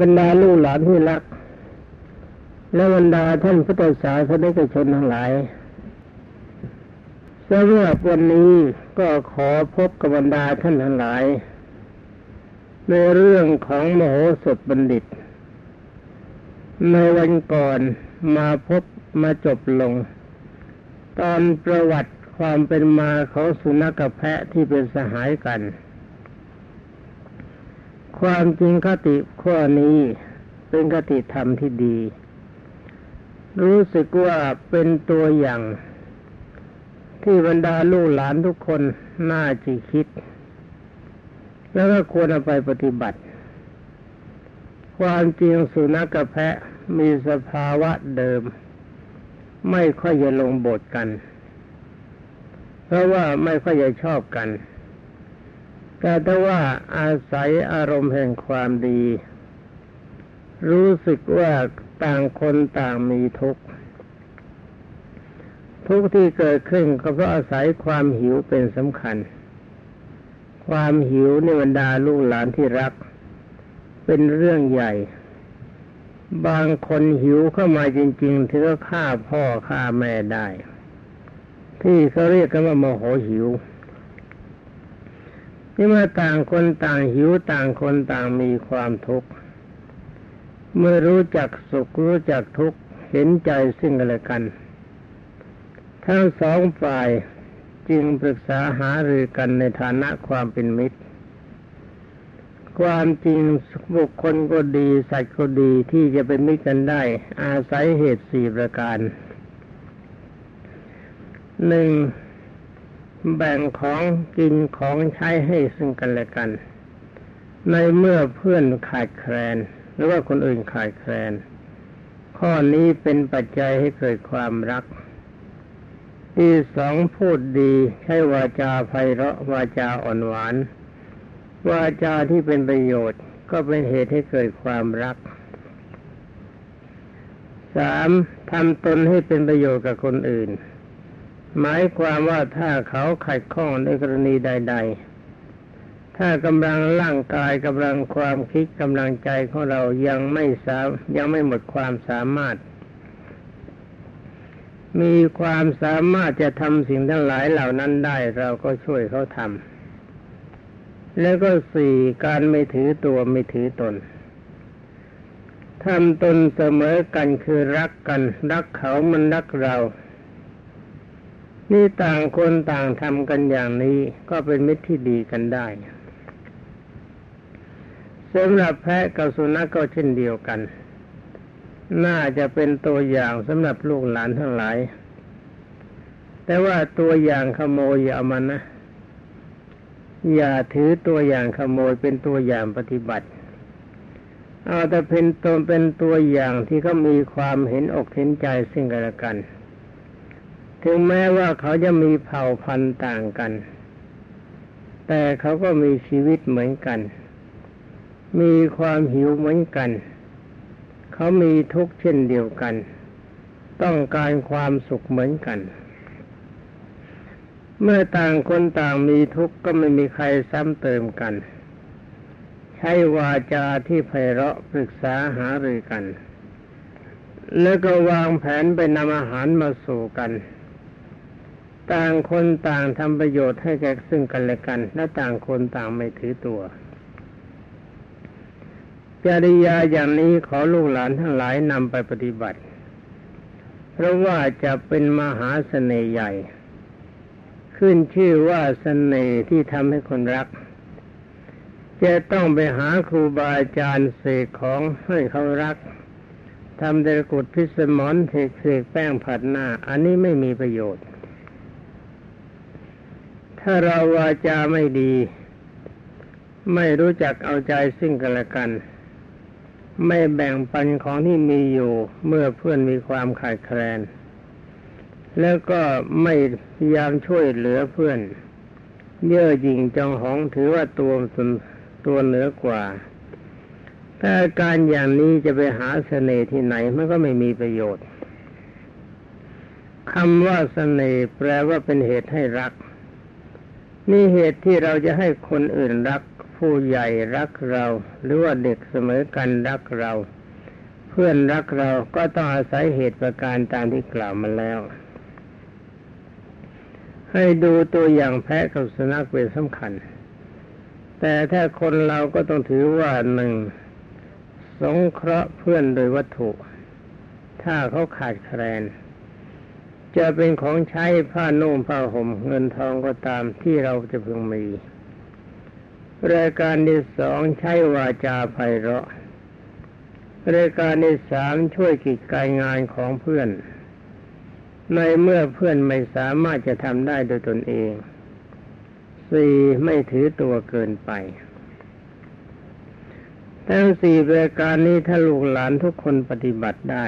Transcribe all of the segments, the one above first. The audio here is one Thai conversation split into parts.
บรรดาลูกหลานที่รัก และบรรดาท่านพุทธศาสนิกชนทั้งหลายสำหรับวันนี้ก็ขอพบกับบรรดาท่านทั้งหลาย ในเรื่องของมโหสถบัณฑิต ในวันก่อนมาพบมาจบลง ตอนประวัติความเป็นมาของสุนัขแพะที่เป็นสหายกัน ความจริงคติข้อนี้เป็นคติธรรมที่ดี รู้สึกว่าเป็นตัวอย่าง ที่บรรดาลูกหลานทุกคนน่าจะคิด แล้วก็ควรเอาไปปฏิบัติ ความจริงสุนัขกับแพะมีสภาวะเดิม ไม่ค่อยจะลงบทกัน เพราะว่าไม่ค่อยจะชอบกัน แต่ถ้าว่าอาศัยอารมณ์แห่งความดี รู้สึกว่าต่างคนต่างมีทุกข์ทุกข์ที่เกิดขึ้นก็เพราะอาศัยความหิวเป็นสำคัญ ความหิวในบรรดาลูกหลานที่รัก เป็นเรื่องใหญ่ บางคนหิวเข้ามาจริงๆถึงก็ฆ่าพ่อฆ่าแม่ได้ ที่เขาเรียกกันว่าโมโหหิว นี่เมื่อต่างคนต่างหิวต่างคนต่างมีความทุกข์เมื่อรู้จักสุขรู้จักทุกข์เห็นใจซึ่งกันและกัน ทั้งสองฝ่ายจึงปรึกษาหารือกันในฐานะความเป็นมิตร ความจริงบุคคลก็ดีสัตว์ก็ดีที่จะเป็นมิตรกันได้ อาศัยเหตุสี่ประการหนึ่ง แบ่งของกินของใช้ให้ซึ่งกันและกัน ในเมื่อเพื่อนขาดแคลน หรือว่าคนอื่นขาดแคลน ข้อนี้เป็นปัจจัยให้เกิดความรัก ที่สองพูดดีใช้วาจาไพเราะวาจาอ่อนหวาน วาจาที่เป็นประโยชน์ก็เป็นเหตุให้เกิดความรักสามทำตนให้เป็นประโยชน์กับคนอื่น หมายความว่าถ้าเขาขัดข้องในกรณีใด ๆ ถ้ากำลังร่างกายกำลังความคิดกำลังใจของเรายังไม่สายังไม่หมดความสามารถ มีความสามารถจะทำสิ่งทั้งหลายเหล่านั้นได้ เราก็ช่วยเขาทำแล้วก็สี่การไม่ถือตัวไม่ถือตนทำตนเสมอกันคือรักกัน รักเขามันรักเรา นี่ต่างคนต่างทำกันอย่างนี้ก็เป็นมิตรที่ดีกันได้สำหรับแพะกับสุนัขก็เช่นเดียวกัน น่าจะเป็นตัวอย่างสำหรับลูกหลานทั้งหลาย แต่ว่าตัวอย่างขโมยอย่ามันนะ อย่าถือตัวอย่างขโมยเป็นตัวอย่างปฏิบัติ เอาแต่เป็นตัวเป็นตัวอย่างที่เขามีความเห็นอกเห็นใจซึ่งกันและกัน ถึงแม้ว่าเขาจะมีเผ่าพันธุ์ต่างกัน แต่เขาก็มีชีวิตเหมือนกัน มีความหิวเหมือนกัน เขามีทุกข์เช่นเดียวกัน ต้องการความสุขเหมือนกัน เมื่อต่างคนต่างมีทุกข์ก็ไม่มีใครซ้ำเติมกัน ใช้วาจาที่ไพเราะปรึกษาหารือกันแล้วก็วางแผนไปนำอาหารมาสู่กัน ต่างคนต่างทำประโยชน์ให้แก่ซึ่งกันและกัน และต่างคนต่างไม่ถือตัวจริยาอย่างนี้ขอลูกหลานทั้งหลายนำไปปฏิบัติ เพราะว่าจะเป็นมหาเสน่ห์ใหญ่ ขึ้นชื่อว่าเสน่ห์ที่ทำให้คนรัก จะต้องไปหาครูบาอาจารย์เสกของให้เขารักทำเดรกุดพิสมอนเทกเสกแป้งผัดหน้า อันนี้ไม่มีประโยชน์ ถ้าเราวาจาไม่ดี ไม่รู้จักเอาใจซึ่งกันและกัน ไม่แบ่งปันของที่มีอยู่เมื่อเพื่อนมีความขาดแคลน แล้วก็ไม่พยายามช่วยเหลือเพื่อน เย่อหยิ่งจองหองถือว่าตัวตนตัวเหนือกว่า ถ้าการอย่างนี้จะไปหาเสน่ห์ที่ไหนมันก็ไม่มีประโยชน์คำว่าเสน่ห์แปลว่าเป็นเหตุให้รัก นี่เหตุที่เราจะให้คนอื่นรักผู้ใหญ่รักเรา หรือว่าเด็กเสมอกันรักเรา เพื่อนรักเราก็ต้องอาศัยเหตุประการตามที่กล่าวมาแล้ว ให้ดูตัวอย่างแพะกับสุนัขเป็นสำคัญ แต่ถ้าคนเราก็ต้องถือว่าหนึ่งสงเคราะห์เพื่อนโดยวัตถุ ถ้าเขาขาดแคลน จะเป็นของใช้ผ้านุ่งผ้าห่มเงินทองก็ตามที่เราจะพึงมีรายการที่สองใช้วาจาไพเราะรายการที่สามช่วยกิจการงานของเพื่อน ในเมื่อเพื่อนไม่สามารถจะทำได้โดยตนเองสี่ไม่ถือตัวเกินไป ทั้งสี่รายการนี้ถ้าลูกหลานทุกคนปฏิบัติได้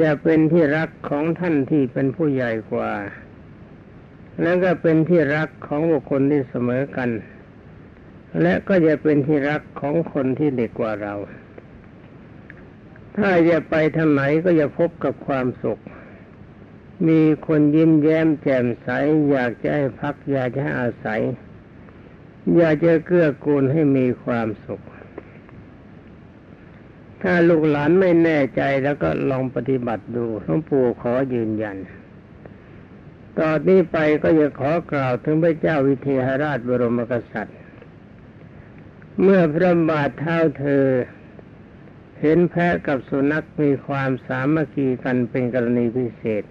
จะเป็นที่รักของท่านที่เป็นผู้ใหญ่กว่า แล้วก็เป็นที่รักของบุคคลที่เสมอกัน และก็จะเป็นที่รักของคนที่เด็กกว่าเรา ถ้าจะไปทางไหนก็จะพบกับความสุข มีคนยิ้มแย้มแจ่มใส อยากจะให้พักอยากจะให้อาศัย อยากจะเกื้อกูลให้มีความสุข ถ้าลูกหลานไม่แน่ใจแล้วก็ลองปฏิบัติดูหลวงปู่ขอยืนยัน ตอนนี้ไปก็จะขอกล่าวถึงพระเจ้าวิเทหราชบรมกษัตริย์ เมื่อพระบาทเท้าเธอ เห็นแพะกับสุนัขมีความสามัคคีกันเป็นกรณีพิเศษ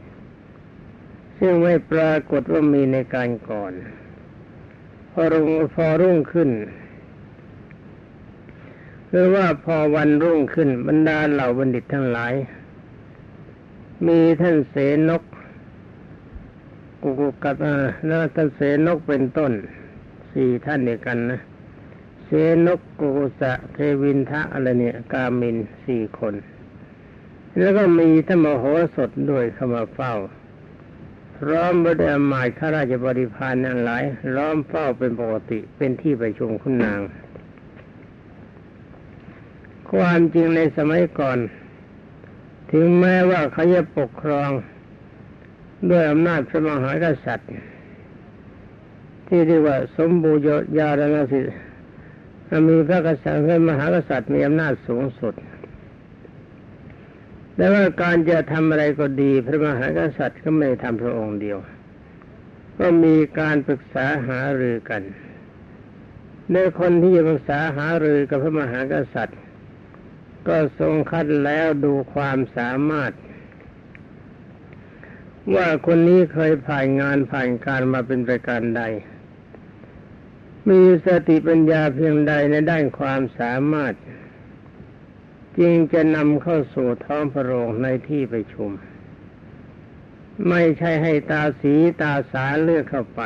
ซึ่งไม่ปรากฏว่ามีในการก่อน พอรุ่งพอรุ่งขึ้น คือว่าพอวันรุ่งขึ้นบรรดาเหล่าบัณฑิตทั้งหลาย มีท่านเสนกกุกุกัตแล้วท่านเสนกเป็นต้นสี่ท่านเดียกันนะเสนกกุกุสะเทวินทะอะไรเนี่ย กามินสี่คน แล้วก็มีท่านมโหสถด้วยเข้ามาเฝ้าพร้อมบดอมายข้าราชบริพารนั้นหลาย ล้อมเฝ้าเป็นปกติเป็นที่ประชุมคุณนาง ความจริงในสมัยก่อน ถึงแม้ว่าเขาจะปกครองด้วยอำนาจพระมหากษัตริย์ ที่เรียกว่าสมบูรยาณสิทธิ์มีพระกษัตริย์พระมหากษัตริย์มีอำนาจสูงสุดแต่ว่าการจะทำอะไรก็ดี พระมหากษัตริย์ก็ไม่ทำพระองค์เดียว ก็มีการปรึกษาหารือกันในคนที่จะปรึกษาหารือกับพระมหากษัตริย์ ก็ทรงคัดแล้วดูความสามารถ ว่าคนนี้เคยผ่านงานผ่านการมาเป็นประการใด มีสติปัญญาเพียงใดในด้านความสามารถ จึงจะนำเข้าสู่ท้องพระโรงในที่ประชุม ไม่ใช่ให้ตาสีตาสาเลือกเข้าไป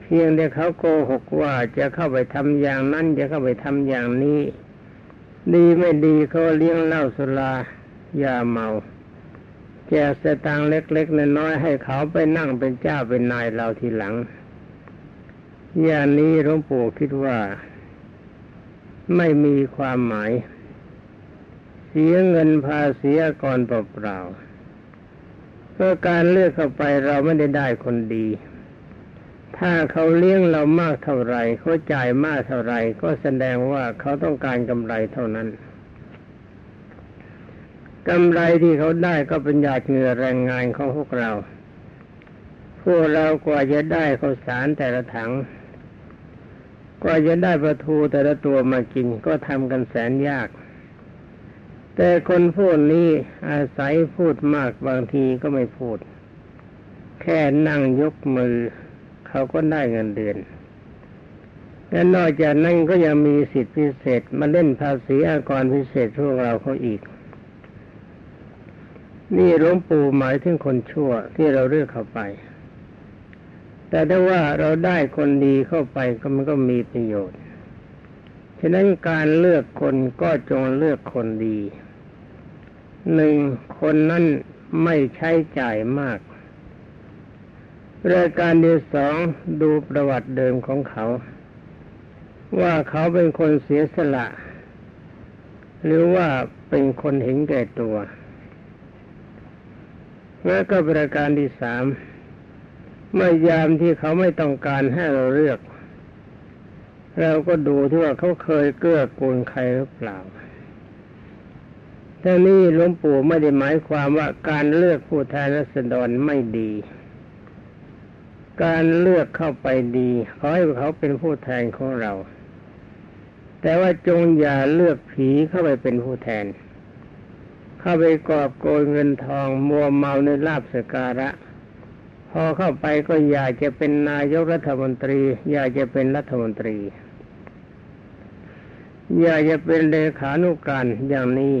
เพียงแต่เขาโกหกว่าจะเข้าไปทำอย่างนั้นจะเข้าไปทำอย่างนี้ ดีไม่ดีเขาเลี้ยงเหล้าสุรายาเมา แจกสตางเล็กๆน้อยๆให้เขาไปนั่งเป็นเจ้าเป็นนายเราทีหลัง อย่างนี้หลวงปู่คิดว่า ไม่มีความหมาย เสียเงินภาษีก่อนเปล่าๆก็การเลือกเข้าไปเราไม่ได้ได้คนดี ถ้าเขาเลี้ยงเรามากเท่าไรเขาจ่ายมากเท่าไรก็แสดงว่าเขาต้องการกำไรเท่านั้นกำไรที่เขาได้ก็เป็นหยาดเหงื่อแรงงานของพวกเรา พวกเรากว่าจะได้ข้าวสารแต่ละถังกว่าจะได้ประทูแต่ละตัวมากินก็ทำกันแสนยาก แต่คนพวกนี้อาศัยพูดมากบางทีก็ไม่พูด แค่นั่งยกมือ เขาก็ได้เงินเดือน และนอกจากนั้นก็ยังมีสิทธิพิเศษมาเล่นภาษีอากรพิเศษพวกเราเขาอีก นี่หลวงปู่หมายถึงคนชั่วที่เราเลือกเข้าไป แต่ถ้าว่าเราได้คนดีเข้าไปก็มันก็มีประโยชน์ฉะนั้นการเลือกคนก็จงเลือกคนดีหนึ่งคนนั้นไม่ใช้จ่ายมาก รายการที่สองดูประวัติเดิมของเขา ว่าเขาเป็นคนเสียสละ หรือว่าเป็นคนเห็นแก่ตัว แล้วก็ประการที่สามเมื่อยามที่เขาไม่ต้องการให้เราเลือก เราก็ดูที่ว่าเขาเคยเกื้อกูลใครหรือเปล่าทั้งนี้หลวงปู่ไม่ได้หมายความว่าการเลือกผู้แทนรัศดรไม่ดี การเลือกเข้าไปดีขอให้เขาเป็นผู้แทนของเรา แต่ว่าจงอย่าเลือกผีเข้าไปเป็นผู้แทน เข้าไปกอบโกยเงินทองมัวเมาในลาบสการะ พอเข้าไปก็อยากจะเป็นนายกรัฐมนตรี อยากจะเป็นรัฐมนตรี อยากจะเป็นเลขานุการอย่างนี้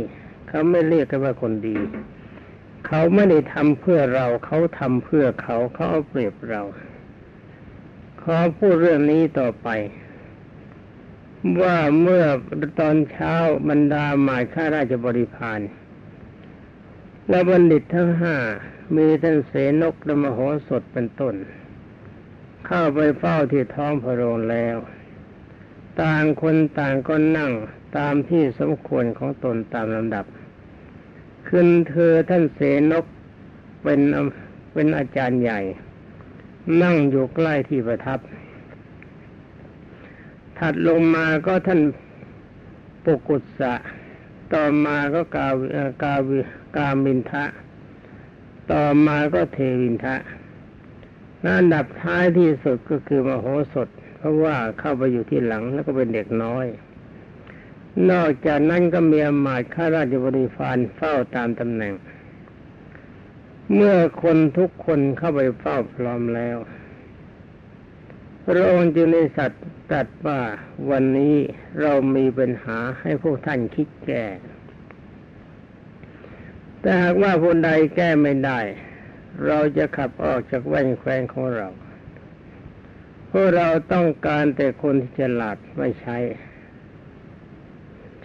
เขาไม่เรียกกันว่าคนดี เขาไม่ได้ทำเพื่อเราเขาทำเพื่อเขาเขาเอาเปรียบเราขอพูดเรื่องนี้ต่อไป ว่าเมื่อตอนเช้าบรรดาหมายข้าราชบริพารและบัณฑิตทั้งห้ามีท่านเสนกและมโหสถเป็นต้น เข้าไปเฝ้าที่ท้องพระโรงแล้ว ต่างคนต่างก็นั่งตามที่สมควรของตนตามลำดับ ขึ้นเธอท่านเสนกเป็นเป็นอาจารย์ใหญ่ นั่งอยู่ใกล้ที่ประทับ ถัดลงมาก็ท่านปุกุสะต่อมาก็กาวกาวิกามินทะ ต่อมาก็เทวินทะอันดับท้ายที่สุดก็คือมโหสถ เพราะว่าเข้าไปอยู่ที่หลังแล้วก็เป็นเด็กน้อย นอกจากนั้นก็มีอมาตย์ข้าราชบริพารเฝ้าตามตำแหน่ง เมื่อคนทุกคนเข้าไปเฝ้าพร้อมแล้ว พระองค์จึงได้สัตว์ตรัสว่าวันนี้เรามีปัญหาให้พวกท่านคิดแก้แต่หากว่าคนใดแก้ไม่ได้ เราจะขับออกจากแว่นแคว้นของเราเพราะเราต้องการแต่คนที่ฉลาดไม่ใช่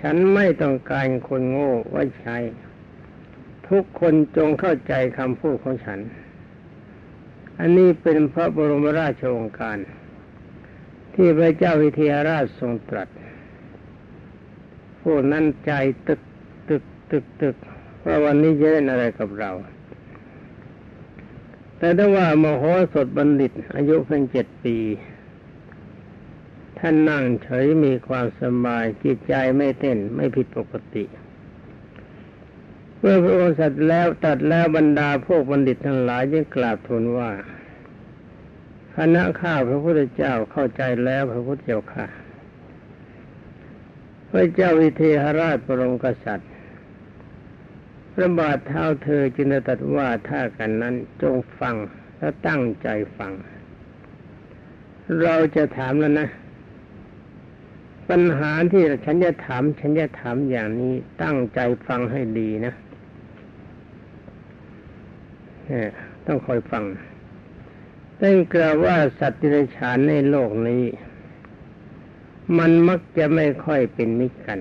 ฉันไม่ต้องการคนโง่ไว้ใช้ ทุกคนจงเข้าใจคำพูดของฉัน อันนี้เป็นพระบรมราชโองการ ที่พระเจ้าวิเทหราชทรงตรัสพวกนั้นใจตึกตึกตึกตึกว่าวันนี้จะเล่นอะไรกับเรา แต่ถ้าว่ามโหสถบัณฑิต อายุเพียงเจ็ดปี ท่านนั่งเฉยมีความสบายจิตใจไม่เต้นไม่ผิดปกติ เมื่อพระองค์สัตว์แล้วตัดแล้วบรรดาพวกบัณฑิตทั้งหลายจึงกราบทูลว่าคณะข้าพระพุทธเจ้าเข้าใจแล้วพระพุทธเจ้าค่ะพระเจ้าวิเทหราชบรมกษัตริย์พระบาทเท้าเธอจึงตรัสว่าถ้ากันนั้นจงฟังและตั้งใจฟัง เราจะถามแล้วนะ ปัญหาที่ฉันจะถาม ฉันจะถามอย่างนี้ตั้งใจฟังให้ดีนะต้องคอยฟังตั้งกล่าวว่าสัตว์ที่ไรฉานในโลกนี้ มันมักจะไม่ค่อยเป็นมิตรกัน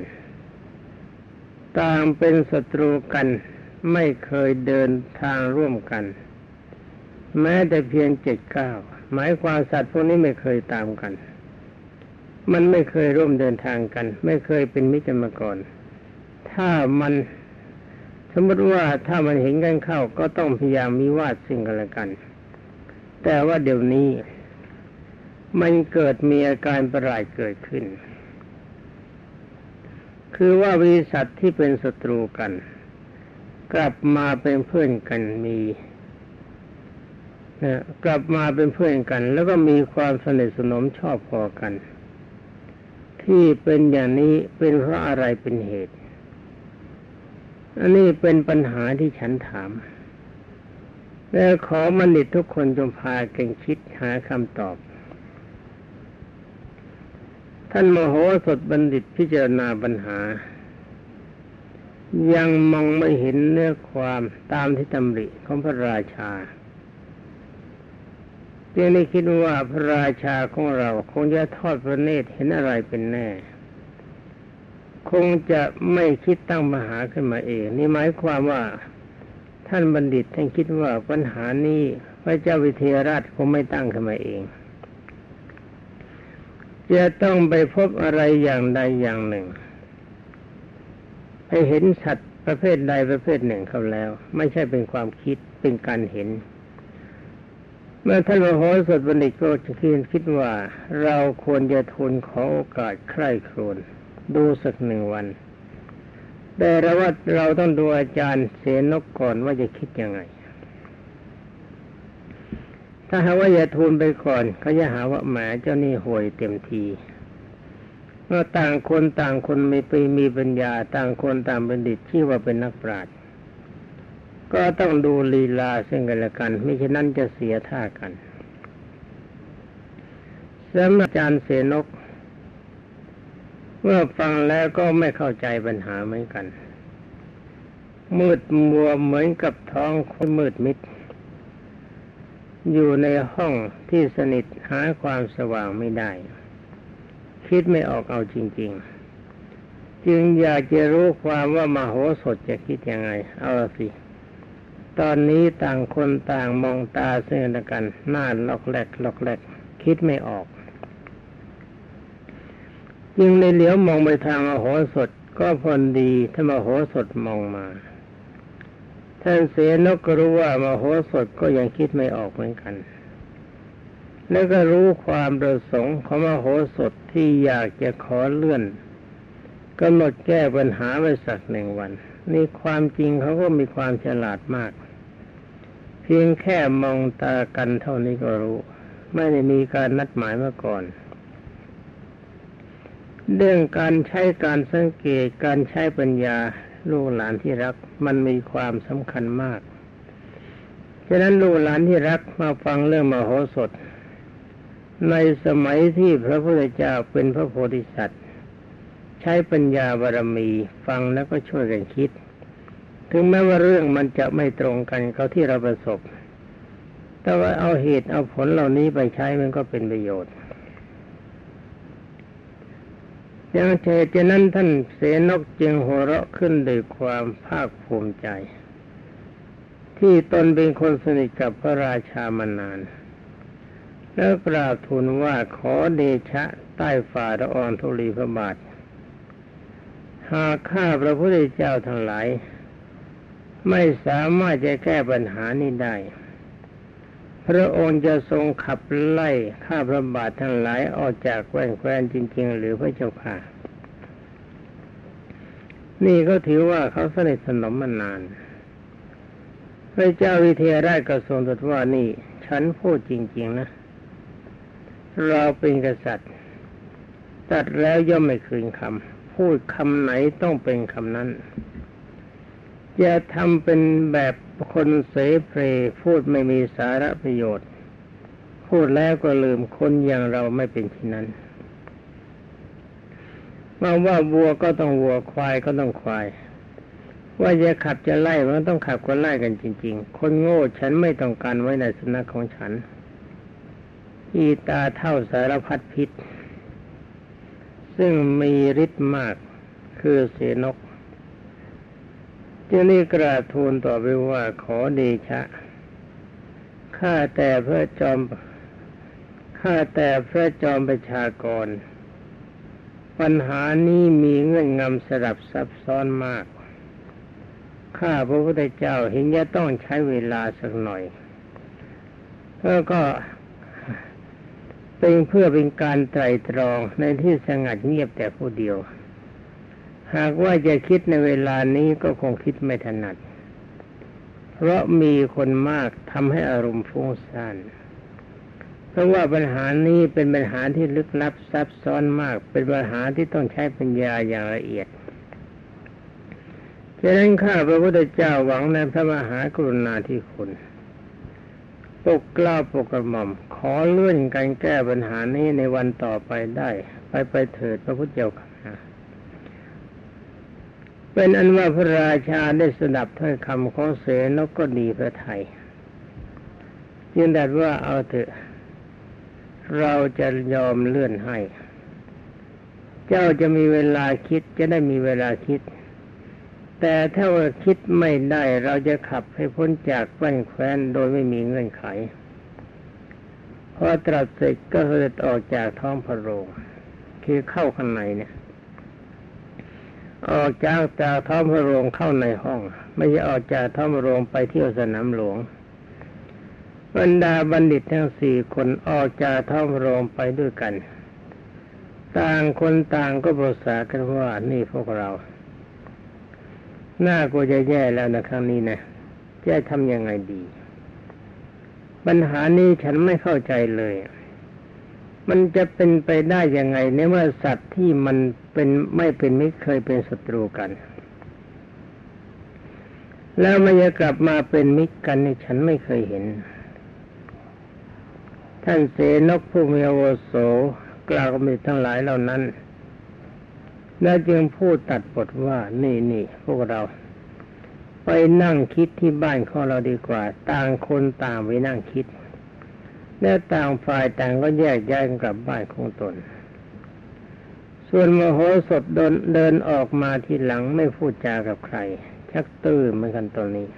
ต่างเป็นศัตรูกัน ไม่เคยเดินทางร่วมกัน แม้แต่เพียงเจ็ดเก้าหมายความสัตว์พวกนี้ไม่เคยตามกัน มันไม่เคยร่วมเดินทางกัน ไม่เคยเป็นมิตรมาก่อน ถ้ามันสมมติว่าถ้ามันเห็นกันเข้าก็ต้องพยายามมีวาดสิ่งกันละกัน แต่ว่าเดี๋ยวนี้ มันเกิดมีอาการประหลาดเกิดขึ้น คือว่าบริษัทที่เป็นศัตรูกัน กลับมาเป็นเพื่อนกันมีกลับมาเป็นเพื่อนกัน แล้วก็มีความสนิทสนมชอบพอกัน ที่เป็นอย่างนี้เป็นเพราะอะไรเป็นเหตุ อันนี้เป็นปัญหาที่ฉันถาม และขอมนิตทุกคนจงพาเก่งคิดหาคำตอบ ท่านมโหสถบัณฑิตพิจารณาปัญหา ยังมองไม่เห็นเนื้อความตามที่ตำริของพระราชา จึงได้คิดว่าพระราชาของเราคงจะทอดพระเนตรเห็นอะไรเป็นแน่ คงจะไม่คิดตั้งมหาขึ้นมาเอง นี่หมายความว่าท่านบัณฑิตท่านคิดว่าปัญหานี้พระเจ้าวิเทหราชคงไม่ตั้งขึ้นมาเองจะต้องไปพบอะไรอย่างใดอย่างหนึ่ง ไปเห็นสัตว์ประเภทใดประเภทหนึ่งเขาแล้ว ไม่ใช่เป็นความคิดเป็นการเห็น เมื่อท่านมโหสถบัณฑิตก็จะคิดคิดว่าเราควรจะทูลขอโอกาสใคร่ครวญดูสักหนึ่งวัน แต่เราว่าเราต้องดูอาจารย์เสนกก่อนว่าจะคิดยังไง ถ้าหาว่าอย่าทูลไปก่อนเขาจะหาว่าแหมเจ้านี่ห่วยเต็มทีเมื่อต่างคนต่างคนมีปีมีปัญญา ต่างคนต่างบัณฑิตที่ว่าเป็นนักปราชญ์ ก็ต้องดูลีลาซึ่งกันและกัน ไม่เช่นนั้นจะเสียท่ากันสำหรับอาจารย์เสนก เมื่อฟังแล้วก็ไม่เข้าใจปัญหาเหมือนกัน มืดมัวเหมือนกับท้องคนมืดมิด อยู่ในห้องที่สนิทหาความสว่างไม่ได้ คิดไม่ออกเอาจริง ๆ จึงอยากจะรู้ความว่ามโหสถจะคิดยังไง เอาสิ ตอนนี้ต่างคนต่างมองตาซึ่งกัน หน้าล็อกแลกล็อกแลก คิดไม่ออกจึงในเหลียวมองไปทางมโหสถก็พอดีถ้ามโหสถมองมาท่านเสนกก็รู้ว่ามโหสถก็ยังคิดไม่ออกเหมือนกัน แล้วก็รู้ความประสงค์ของมโหสถที่อยากจะขอเลื่อนกำหนดแก้ปัญหาไว้สักหนึ่งวัน นี่ความจริงเขาก็มีความฉลาดมาก เพียงแค่มองตากันเท่านี้ก็รู้ ไม่ได้มีการนัดหมายมาก่อน เรื่องการใช้การสังเกตการใช้ปัญญาลูกหลานที่รักมันมีความสำคัญมากฉะนั้นลูกหลานที่รักมาฟังเรื่องมโหสถ ในสมัยที่พระพุทธเจ้าเป็นพระโพธิสัตว์ ใช้ปัญญาบารมีฟังแล้วก็ช่วยกันคิด ถึงแม้ว่าเรื่องมันจะไม่ตรงกันเขาที่เราประสบ แต่ว่าเอาเหตุเอาผลเหล่านี้ไปใช้มันก็เป็นประโยชน์อย่างเช่นนั้นท่านเสนกจึงหัวเราะขึ้นด้วยความภาคภูมิใจ ที่ตนเป็นคนสนิทกับพระราชามานาน แล้วกราบทูลว่าขอเดชะใต้ฝ่าละอองธุลีพระบาทหากข้าพระพุทธเจ้าทั้งหลาย ไม่สามารถจะแก้ปัญหานี้ได้ พระองค์จะทรงขับไล่ข้าพระบาททั้งหลายออกจากแคว้นแคว้นจริง ๆ หรือพระเจ้าค่ะ นี่ก็ถือว่าเขาสนิทสนมมานาน พระเจ้าวิเทหราชกระทรงตรัสว่านี่ ฉันพูดจริง ๆ นะ เราเป็นกษัตริย์ ตัดแล้วย่อมไม่คืนคำพูดคำไหนต้องเป็นคำนั้น จะทำเป็นแบบคนเสเพลพูดไม่มีสาระประโยชน์ พูดแล้วก็ลืมคนอย่างเราไม่เป็นเช่นนั้นมาว่าวัวก็ต้องวัวควายก็ต้องควาย ว่าจะขับจะไล่มันต้องขับก็ไล่กันจริง ๆ คนโง่ฉันไม่ต้องการไว้ในสนักของฉัน อีตาเท่าสารพัดพิษ ซึ่งมีฤทธิ์มากคือเสนก จึงนี้กราบทูลต่อไปว่าขอเดชะ ข้าแต่พระจอม ข้าแต่พระจอมประชากร ปัญหานี้มีเงื่อนงำสลับซับซ้อนมาก ข้าพระพุทธเจ้าเห็นจะต้องใช้เวลาสักหน่อย แล้วก็เป็นเพื่อเป็นการไตรตรองในที่สงัดเงียบแต่ผู้เดียว หากว่าจะคิดในเวลานี้ก็คงคิดไม่ถนัด เพราะมีคนมากทำให้อารมณ์ฟุ้งซ่านเพราะว่าปัญหานี้เป็นปัญหาที่ลึกลับซับซ้อนมาก เป็นปัญหาที่ต้องใช้ปัญญาอย่างละเอียดฉะนั้นข้าพระพุทธเจ้าหวังในพระมหากรุณาธิคุณปกกล้าปกกระหม่อม ขอเลื่อนการแก้ปัญหานี้ในวันต่อไปได้ ไปไปเถิดพระพุทธเจ้าค่ะ เป็นอันว่าพระราชาได้สดับถ้อยคำของเสนกก็ดีพระไทยจึงดัดว่าเอาเถอะ เราจะยอมเลื่อนให้ เจ้าจะมีเวลาคิดจะได้มีเวลาคิด แต่ถ้าว่าคิดไม่ได้เราจะขับให้พ้นจากแว้นแคว้นโดยไม่มีเงื่อนไขพอตรัสเสร็จก็เสด็จออกจากท้องพระโรง คือเข้าข้างในเนี่ย ออกจากจากท้องพระโรงเข้าในห้อง ไม่ใช่ออกจากท้องพระโรงไปเที่ยวสนามหลวงบรรดาบัณฑิตทั้งสี่คนออกจากท้องโรงไปด้วยกัน ต่างคนต่างก็ปรึกษากันว่านี่พวกเราหน้าก็จะแย่แล้วนะครั้งนี้นะจะทำยังไงดี ปัญหานี้ฉันไม่เข้าใจเลย มันจะเป็นไปได้ยังไงในเมื่อสัตว์ที่มัน เป็นไม่เป็นมิตรเคยเป็นศัตรูกัน แล้วมันจะกลับมาเป็นมิตรกันในฉันไม่เคยเห็น ท่านเสนกผู้มีอาวุโสกล่าวกับมิตรทั้งหลายเหล่านั้น แล้วจึงพูดตัดบทว่านี่นี่พวกเรา ไปนั่งคิดที่บ้านของเราดีกว่า ต่างคนต่างไปนั่งคิด แล้วต่างฝ่ายต่างก็แยกย้ายกลับบ้านของตน ส่วนมโหสถเดินเดินออกมาทีหลังไม่พูดจากับใคร ชักตื้อเหมือนกันตอนนี้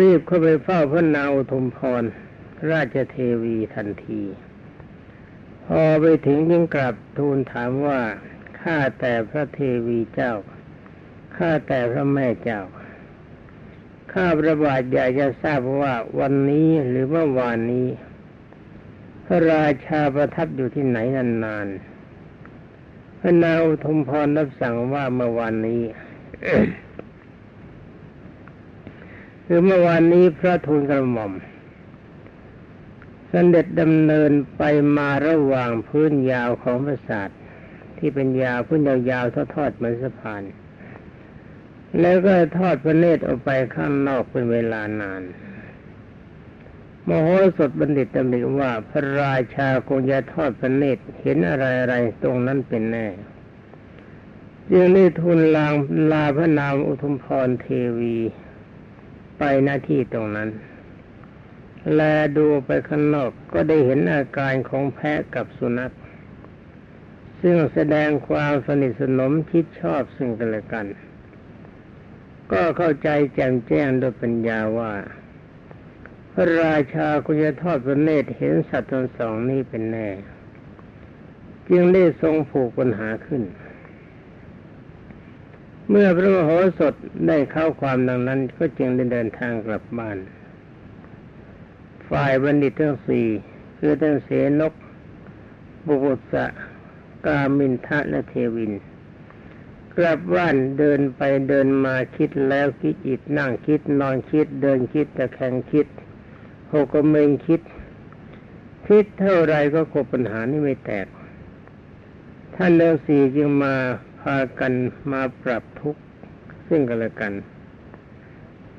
รีบเข้าไปเฝ้าพระนางอุทุมพร ราชเทวีทันที พอไปถึงยังกลับทูลถามว่าข้าแต่พระเทวีเจ้าข้าแต่พระแม่เจ้าข้าประบาทอยากจะทราบว่าวันนี้หรือเมื่อวานนี้ พระราชาประทับอยู่ที่ไหนนานๆพระนางอุทมพรรับสั่งว่าเมื่อวานนี้คือเมื่อวานนี้พระทูลกระหม่อมสเสด็จดำเนินไปมาระหว่างพื้นยาวของปราสาทที่เป็นยาวพื้นยาวๆทอดๆเหมือนสะพาน แล้วก็ทอดพระเนตรออกไปข้างนอกเป็นเวลานาน มโหสถบัณฑิตดำริว่าพระราชาคงจะทอดพระเนตรเห็นอะไรอะไรตรงนั้นเป็นแน่จึงได้ทูลลางลาพระนามอุทุมพรเทวี ไปหน้าที่ตรงนั้น แลดูไปข้างนอกก็ได้เห็นอาการของแพะกับสุนัข ซึ่งแสดงความสนิทสนมคิดชอบซึ่งกันและกัน ก็เข้าใจแจ่มแจ้งโดยปัญญาว่า ระราชาคุจะทอดพระเนตรเห็นสัตว์ทั้งสองนี้เป็นแน่จึงได้ทรงผูกปัญหาขึ้น เมื่อพระมโหสถได้เข้าความดังนั้น ก็จึงได้เดินทางกลับบ้าน ฝ่ายบัณฑิตทั้งสี่คือทั้งเสนก บุกุสะกามินทะและเทวิน กลับบ้านเดินไปเดินมาคิดแล้วคิดอีกนั่งคิดนอนคิดเดินคิดตะแคงคิด หกเมงคิด คิดเท่าไรก็คบปัญหานี้ไม่แตก ท่านเลืองสี่จึงมาพากันมาปรับทุกข์ซึ่งกันและกัน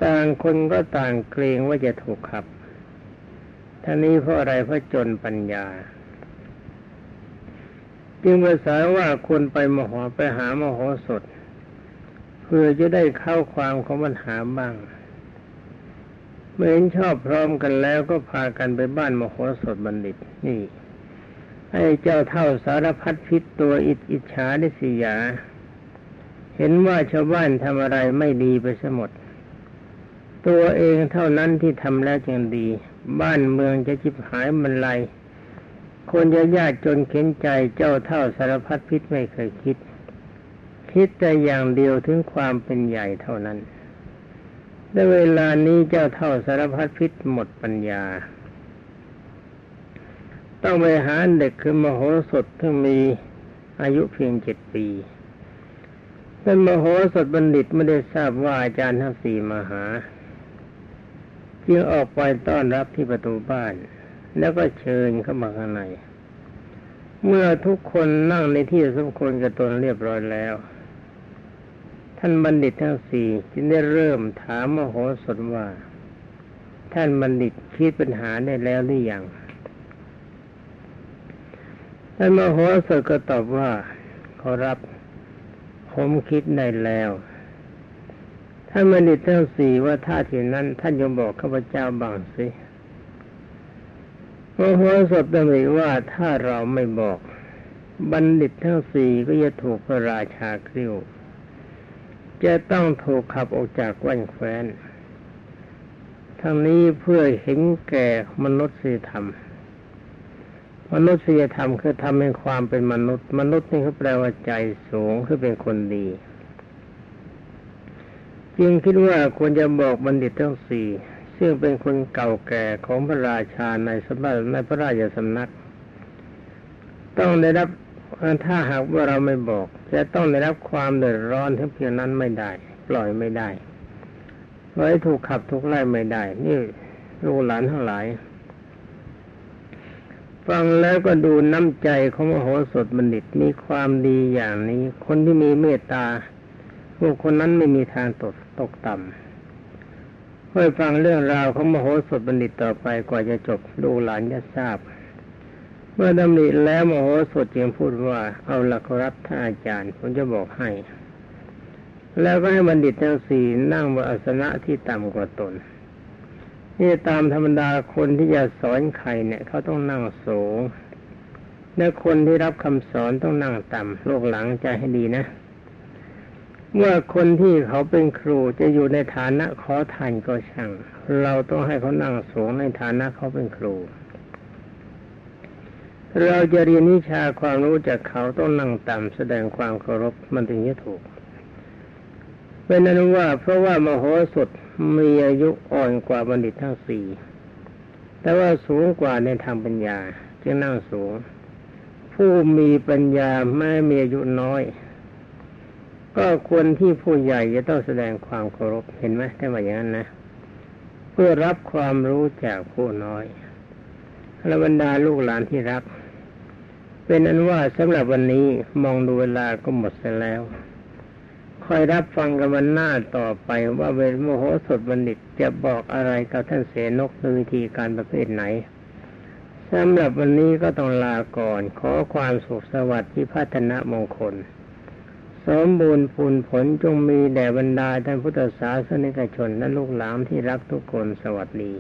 ต่างคนก็ต่างเกรงว่าจะถูกขับท่านี้เพราะอะไรเพราะจนปัญญา จึงภาษาว่าควรไปมโหไปหามโหสถเพื่อจะได้เข้าความของปัญหาบ้าง เมื่อเห็นชอบพร้อมกันแล้วก็พากันไปบ้านมโหสถบัณฑิต นี่ไอ้เจ้าเท่าสารพัดพิษตัวอิจอิจฉาดิสิยา เห็นว่าชาวบ้านทำอะไรไม่ดีไปสมด ตัวเองเท่านั้นที่ทำแล้วจึงดี บ้านเมืองจะจิบหายมันไรคนจะยากจนเข็นใจเจ้าเท่าสารพัดพิษไม่เคยคิด คิดแต่อย่างเดียวถึงความเป็นใหญ่เท่านั้น ในเวลานี้เจ้าเท่าสารพัดพิษหมดปัญญา ต้องไปหาเด็กคือมโหสถที่มีอายุเพียงเจ็ดปีท่านมโหสถบัณฑิตไม่ได้ทราบว่าอาจารย์ทั้งสี่มาหาจึงออกไปต้อนรับที่ประตูบ้าน แล้วก็เชิญเข้ามาข้างใน เมื่อทุกคนนั่งในที่สมควรกับตนเรียบร้อยแล้ว ท่านบัณฑิตทั้งสี่จึงได้เริ่มถามมโหสถว่า ท่านบัณฑิตคิดปัญหาได้แล้วหรือยังท่านมโหสถก็ตอบว่าขอรับผมคิดได้แล้วท่านบัณฑิตทั้งสี่ว่าท่าทีนั้น ท่านยงบอกข้าพเจ้าบางสิมโหสถดำริว่าถ้าเราไม่บอก บัณฑิตทั้งสี่ก็จะถูกพระราชากริ้ว จะต้องถูกขับออกจากแว่นแคว้น ทั้งนี้เพื่อเห็นแก่มนุษยธรรม มนุษยธรรมคือทำให้ความเป็นมนุษย์ มนุษย์นี่เขาแปลว่าใจสูงคือเป็นคนดี จึงคิดว่าควรจะบอกบัณฑิตทั้งสี่ซึ่งเป็นคนเก่าแก่ของพระราชาในสมัยในพระราชสำนัก ต้องได้รับ ถ้าหากว่าเราไม่บอก จะต้องได้รับความเดือดร้อนทั้งเพียงนั้นไม่ได้ ปล่อยไม่ได้ไว้ถูกขับถูกไล่ไม่ได้ นี่ลูกหลานทั้งหลาย ฟังแล้วก็ดูน้ำใจของมโหสถบัณฑิตมีความดีอย่างนี้ คนที่มีเมตตาพวกคนนั้นไม่มีทางตกตกต่ำเพื่อฟังเรื่องราวของมโหสถบัณฑิตต่อไปกว่าจะจบดูกหลานจะทราบ เมื่อดำริแล้วมโหสถจึงพูดว่าเอาละครับท่านอาจารย์ผมจะบอกให้ แล้วก็ให้บัณฑิตทั้งสี่นั่งบนอาสนะที่ต่ำกว่าตนนี่ตามธรรมดาคนที่จะสอนใครเนี่ยเขาต้องนั่งสูงและคนที่รับคำสอนต้องนั่งต่ำโลกหลังใจให้ดีนะ เมื่อคนที่เขาเป็นครูจะอยู่ในฐานะขอทานก็ช่าง เราต้องให้เขานั่งสูงในฐานะเขาเป็นครู เราจะเรียนวิชาความรู้จากเขาต้องนั่งต่ำแสดงความเคารพมันถึงจะถูกเป็นนั้นว่าเพราะว่ามโหสถมีอายุอ่อนกว่าบัณฑิตทั้งสี่แต่ว่าสูงกว่าในทางปัญญาจึงนั่งสูง ผู้มีปัญญาไม่มีอายุน้อย ก็ควรที่ผู้ใหญ่จะต้องแสดงความเคารพเห็นไหมถ้าว่าอย่างนั้นนะ เพื่อรับความรู้จากผู้น้อยและบรรดาลูกหลานที่รัก เป็นอันว่าสำหรับวันนี้มองดูเวลาก็หมดเสียแล้ว คอยรับฟังกันวันหน้าต่อไปว่าเวรโมโหสดบัณฑิตจะบอกอะไรกับท่านเสนกในวิธีการประเภทไหนสำหรับวันนี้ก็ต้องลาก่อน ขอความสุขสวัสดิ์ที่พัฒนามงคล สมบูรณ์ผลผลจงมีแด่บรรดาท่านพุทธศาสนิกชนและลูกหลานที่รักทุกคนสวัสดี